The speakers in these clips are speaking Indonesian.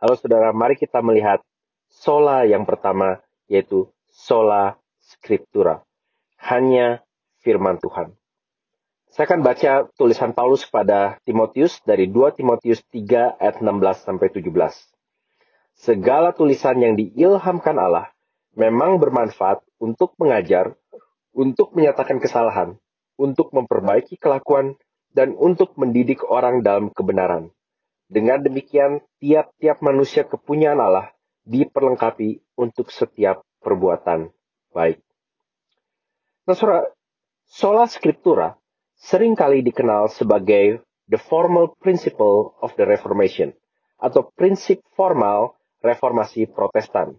Halo saudara, mari kita melihat sola yang pertama, yaitu sola scriptura. Hanya firman Tuhan. Saya akan baca tulisan Paulus kepada Timotius dari 2 Timotius 3 ayat 16 sampai 17. Segala tulisan yang diilhamkan Allah memang bermanfaat untuk mengajar, untuk menyatakan kesalahan, untuk memperbaiki kelakuan, dan untuk mendidik orang dalam kebenaran. Dengan demikian, tiap-tiap manusia kepunyaan Allah diperlengkapi untuk setiap perbuatan baik. Nah, saudara, sola scriptura sering kali dikenal sebagai the formal principle of the Reformation atau prinsip formal reformasi Protestan.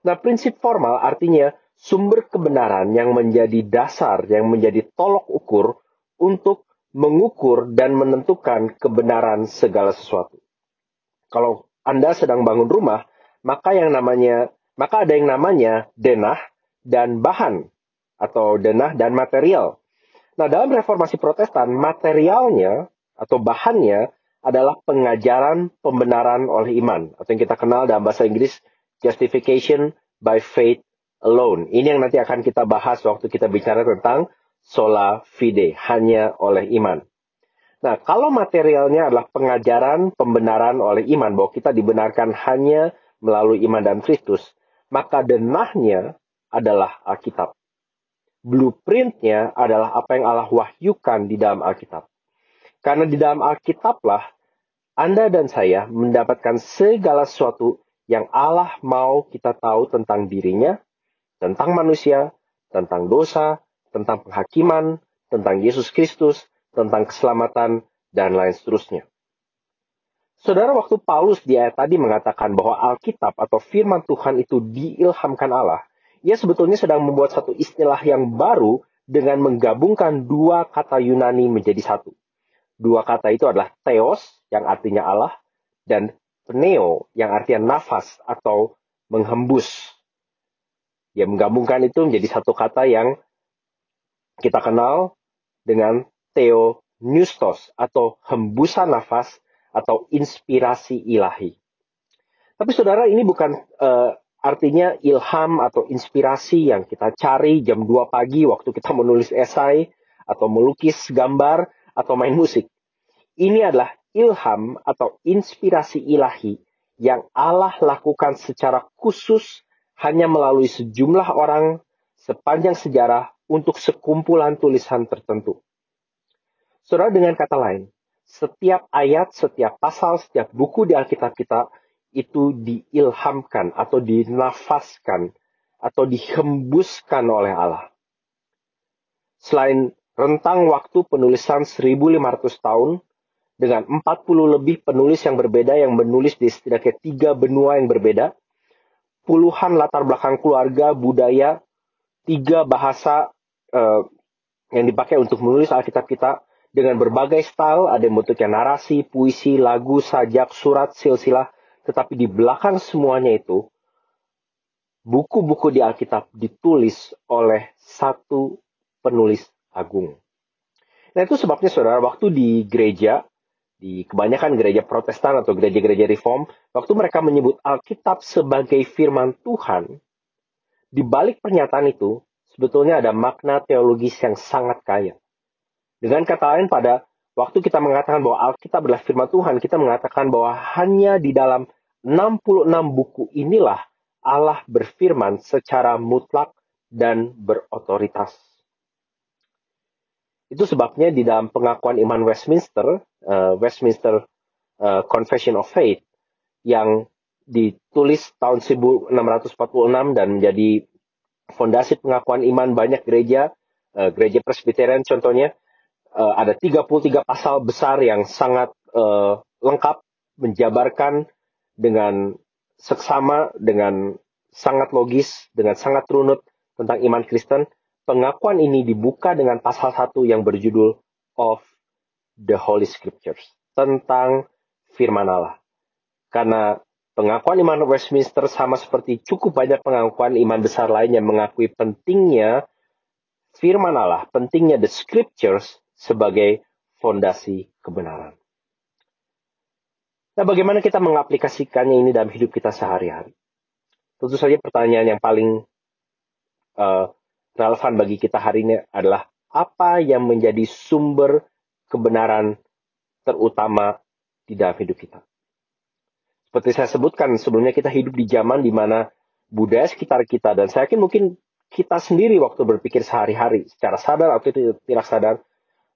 Nah, prinsip formal artinya sumber kebenaran yang menjadi dasar, yang menjadi tolok ukur untuk mengukur dan menentukan kebenaran segala sesuatu. Kalau Anda sedang bangun rumah, maka yang namanya maka ada yang namanya denah dan bahan atau denah dan material. Nah, dalam reformasi Protestan, materialnya atau bahannya adalah pengajaran pembenaran oleh iman atau yang kita kenal dalam bahasa Inggris justification by faith alone. Ini yang nanti akan kita bahas waktu kita bicara tentang sola fide, hanya oleh iman. Nah, kalau materialnya adalah pengajaran pembenaran oleh iman bahwa kita dibenarkan hanya melalui iman dan Kristus, maka denahnya adalah Alkitab blueprintnya adalah apa yang Allah wahyukan di dalam Alkitab. Karena di dalam Alkitablah Anda dan saya mendapatkan segala sesuatu yang Allah mau kita tahu tentang dirinya, tentang manusia, tentang dosa, tentang penghakiman, tentang Yesus Kristus, tentang keselamatan, dan lain seterusnya. Saudara, waktu Paulus di ayat tadi mengatakan bahwa Alkitab atau firman Tuhan itu diilhamkan Allah, ia sebetulnya sedang membuat satu istilah yang baru dengan menggabungkan dua kata Yunani menjadi satu. Dua kata itu adalah theos, yang artinya Allah, dan pneo, yang artinya nafas atau menghembus. Dia menggabungkan itu menjadi satu kata yang kita kenal dengan theonustos atau hembusan nafas atau inspirasi ilahi. Tapi saudara ini bukan uh, Artinya ilham atau inspirasi yang kita cari jam 2 pagi waktu kita menulis esai atau melukis gambar atau main musik. Ini adalah ilham atau inspirasi ilahi yang Allah lakukan secara khusus hanya melalui sejumlah orang sepanjang sejarah untuk sekumpulan tulisan tertentu. Saudara dengan kata lain, setiap ayat, setiap pasal, setiap buku di Alkitab kita itu diilhamkan atau dinafaskan atau dihembuskan oleh Allah. Selain rentang waktu penulisan 1500 tahun dengan 40 lebih penulis yang berbeda yang menulis di setidaknya tiga benua yang berbeda, puluhan latar belakang keluarga, budaya, tiga bahasa uh, yang dipakai untuk menulis Alkitab kita dengan berbagai style, ada yang bentuknya narasi, puisi, lagu, sajak, surat, silsilah, tetapi di belakang semuanya itu, buku-buku di Alkitab ditulis oleh satu penulis agung. Nah itu sebabnya saudara, waktu di gereja, di kebanyakan gereja protestan atau gereja-gereja reform, waktu mereka menyebut Alkitab sebagai firman Tuhan, di balik pernyataan itu, sebetulnya ada makna teologis yang sangat kaya. Dengan kata lain pada Waktu kita mengatakan bahwa Alkitab adalah firman Tuhan, kita mengatakan bahwa hanya di dalam 66 buku inilah Allah berfirman secara mutlak dan berotoritas. Itu sebabnya di dalam pengakuan iman Westminster, uh, Westminster uh, Confession of Faith, yang ditulis tahun 1646 dan menjadi fondasi pengakuan iman banyak gereja, uh, gereja Presbyterian contohnya, uh, ada 33 pasal besar yang sangat uh, lengkap menjabarkan dengan seksama, dengan sangat logis, dengan sangat runut tentang iman Kristen. Pengakuan ini dibuka dengan pasal satu yang berjudul of the Holy Scriptures tentang firman Allah. Karena pengakuan iman Westminster sama seperti cukup banyak pengakuan iman besar lain yang mengakui pentingnya firman Allah, pentingnya the scriptures sebagai fondasi kebenaran. Nah, bagaimana kita mengaplikasikannya ini dalam hidup kita sehari-hari? Tentu saja pertanyaan yang paling uh, relevan bagi kita hari ini adalah apa yang menjadi sumber kebenaran terutama di dalam hidup kita. Seperti saya sebutkan sebelumnya kita hidup di zaman di mana budaya sekitar kita dan saya yakin mungkin kita sendiri waktu berpikir sehari-hari secara sadar atau tidak sadar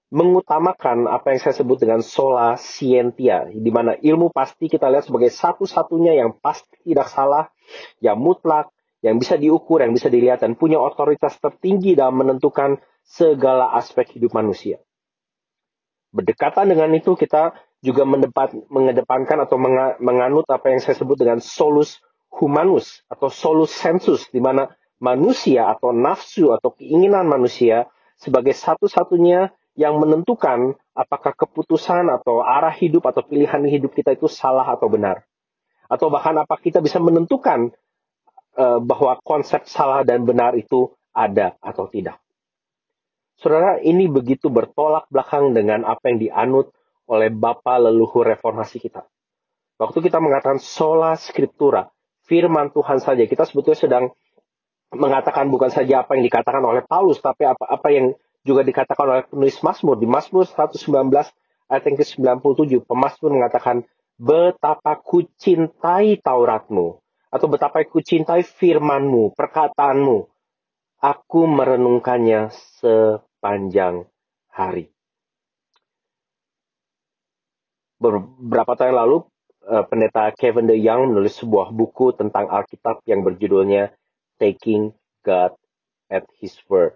mengutamakan apa yang saya sebut dengan sola scientia, di mana ilmu pasti kita lihat sebagai satu-satunya yang pasti tidak salah, yang mutlak, yang bisa diukur, yang bisa dilihat, dan punya otoritas tertinggi dalam menentukan segala aspek hidup manusia. Berdekatan dengan itu, kita juga mendepat, mengedepankan atau menganut apa yang saya sebut dengan solus humanus atau solus sensus, di mana manusia atau nafsu atau keinginan manusia sebagai satu-satunya yang menentukan apakah keputusan atau arah hidup atau pilihan hidup kita itu salah atau benar. Atau bahkan apa kita bisa menentukan uh, bahwa konsep salah dan benar itu ada atau tidak. Saudara, ini begitu bertolak belakang dengan apa yang dianut oleh Bapa leluhur reformasi kita. Waktu kita mengatakan sola scriptura, firman Tuhan saja, kita sebetulnya sedang mengatakan bukan saja apa yang dikatakan oleh Paulus, tapi apa, apa yang juga dikatakan oleh penulis Mazmur. Di Mazmur 119 ayat yang ke-97, pemazmur mengatakan, betapa ku cintai Tauratmu, atau betapa ku cintai firmanmu, perkataanmu. Aku merenungkannya sepanjang hari. Beberapa tahun lalu, eh, pendeta Kevin DeYoung menulis sebuah buku tentang Alkitab yang berjudulnya Taking God at His Word.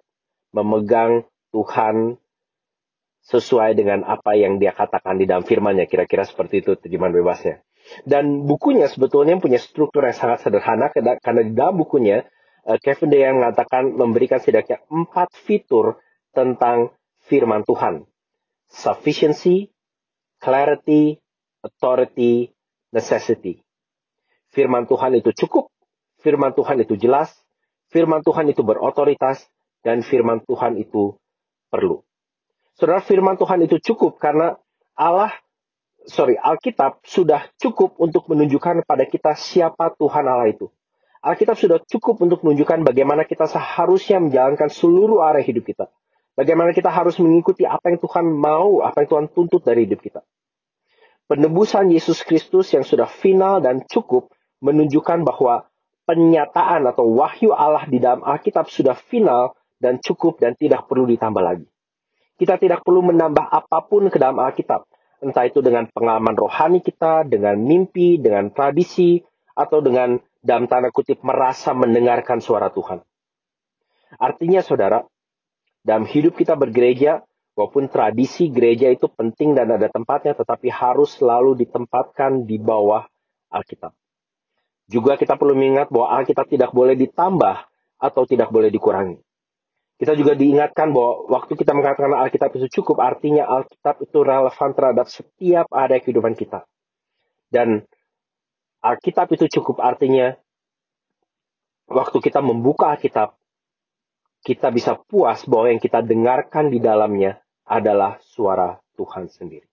Memegang Tuhan sesuai dengan apa yang dia katakan di dalam firmannya. Kira-kira seperti itu terjemahan bebasnya. Dan bukunya sebetulnya punya struktur yang sangat sederhana karena di dalam bukunya eh, Kevin DeYoung mengatakan memberikan setidaknya empat fitur tentang firman Tuhan. Sufficiency, clarity, authority, necessity. Firman Tuhan itu cukup, firman Tuhan itu jelas, firman Tuhan itu berotoritas, dan firman Tuhan itu perlu. Saudara firman Tuhan itu cukup karena Allah, sorry, Alkitab sudah cukup untuk menunjukkan pada kita siapa Tuhan Allah itu. Alkitab sudah cukup untuk menunjukkan bagaimana kita seharusnya menjalankan seluruh area hidup kita. Bagaimana kita harus mengikuti apa yang Tuhan mau, apa yang Tuhan tuntut dari hidup kita. Penebusan Yesus Kristus yang sudah final dan cukup menunjukkan bahwa penyataan atau wahyu Allah di dalam Alkitab sudah final dan cukup dan tidak perlu ditambah lagi. Kita tidak perlu menambah apa pun ke dalam Alkitab. Entah itu dengan pengalaman rohani kita, dengan mimpi, dengan tradisi, atau dengan dalam tanda kutip merasa mendengarkan suara Tuhan. Artinya saudara, dalam hidup kita bergereja, walaupun tradisi gereja itu penting dan ada tempatnya, tetapi harus selalu ditempatkan di bawah Alkitab. Juga kita perlu mengingat bahwa Alkitab tidak boleh ditambah atau tidak boleh dikurangi. Kita juga diingatkan bahwa waktu kita mengatakan Alkitab itu cukup, artinya Alkitab itu relevan terhadap setiap area kehidupan kita. Dan Alkitab itu cukup artinya waktu kita membuka Alkitab, kita bisa puas bahwa yang kita dengarkan di dalamnya adalah suara Tuhan sendiri.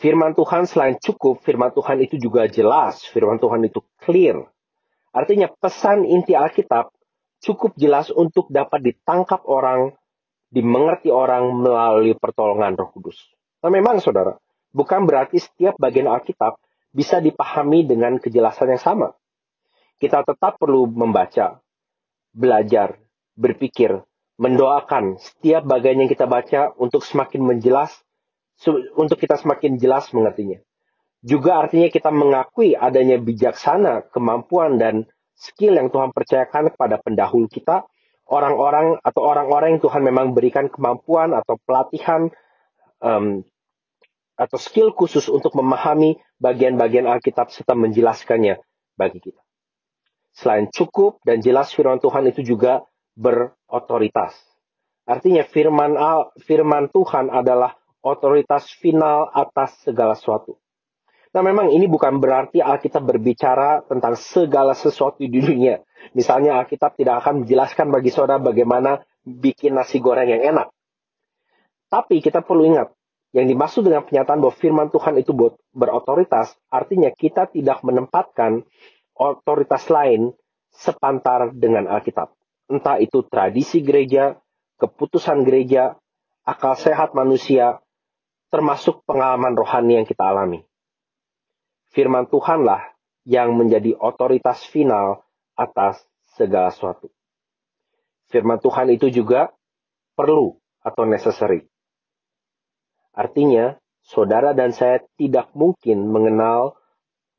Firman Tuhan selain cukup, firman Tuhan itu juga jelas, firman Tuhan itu clear. Artinya pesan inti Alkitab cukup jelas untuk dapat ditangkap orang, dimengerti orang melalui pertolongan Roh Kudus. Nah, memang saudara, bukan berarti setiap bagian Alkitab bisa dipahami dengan kejelasan yang sama. Kita tetap perlu membaca, belajar, berpikir, mendoakan setiap bagian yang kita baca untuk semakin menjelas, untuk kita semakin jelas mengertinya. Juga artinya kita mengakui adanya bijaksana, kemampuan, dan skill yang Tuhan percayakan kepada pendahulu kita, orang-orang atau orang-orang yang Tuhan memang berikan kemampuan atau pelatihan um, atau skill khusus untuk memahami bagian-bagian Alkitab serta menjelaskannya bagi kita. Selain cukup dan jelas firman Tuhan itu juga berotoritas. Artinya firman firman Tuhan adalah otoritas final atas segala sesuatu. Nah memang ini bukan berarti Alkitab berbicara tentang segala sesuatu di dunia. Misalnya Alkitab tidak akan menjelaskan bagi saudara bagaimana bikin nasi goreng yang enak. Tapi kita perlu ingat yang dimaksud dengan pernyataan bahwa firman Tuhan itu berotoritas, artinya kita tidak menempatkan otoritas lain sepantar dengan Alkitab. Entah itu tradisi gereja, keputusan gereja, akal sehat manusia, termasuk pengalaman rohani yang kita alami. Firman Tuhanlah yang menjadi otoritas final atas segala sesuatu. Firman Tuhan itu juga perlu atau necessary. Artinya, saudara dan saya tidak mungkin mengenal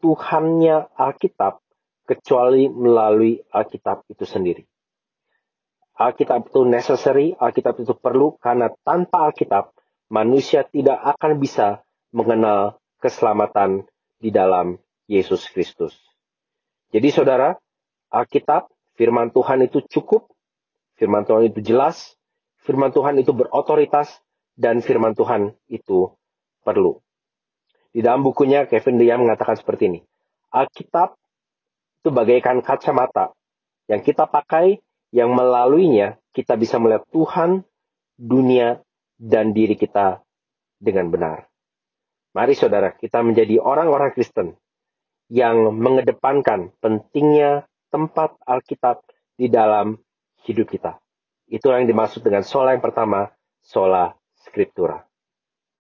Tuhannya Alkitab kecuali melalui Alkitab itu sendiri. Alkitab itu necessary, Alkitab itu perlu karena tanpa Alkitab manusia tidak akan bisa mengenal keselamatan di dalam Yesus Kristus. Jadi saudara, Alkitab, firman Tuhan itu cukup, firman Tuhan itu jelas, firman Tuhan itu berotoritas, dan firman Tuhan itu perlu. Di dalam bukunya Kevin Dia mengatakan seperti ini. Alkitab itu bagaikan kacamata yang kita pakai yang melaluinya kita bisa melihat Tuhan, dunia, dan diri kita dengan benar. Mari saudara, kita menjadi orang-orang Kristen yang mengedepankan pentingnya tempat Alkitab di dalam hidup kita. Itu yang dimaksud dengan sola yang pertama, sola scriptura.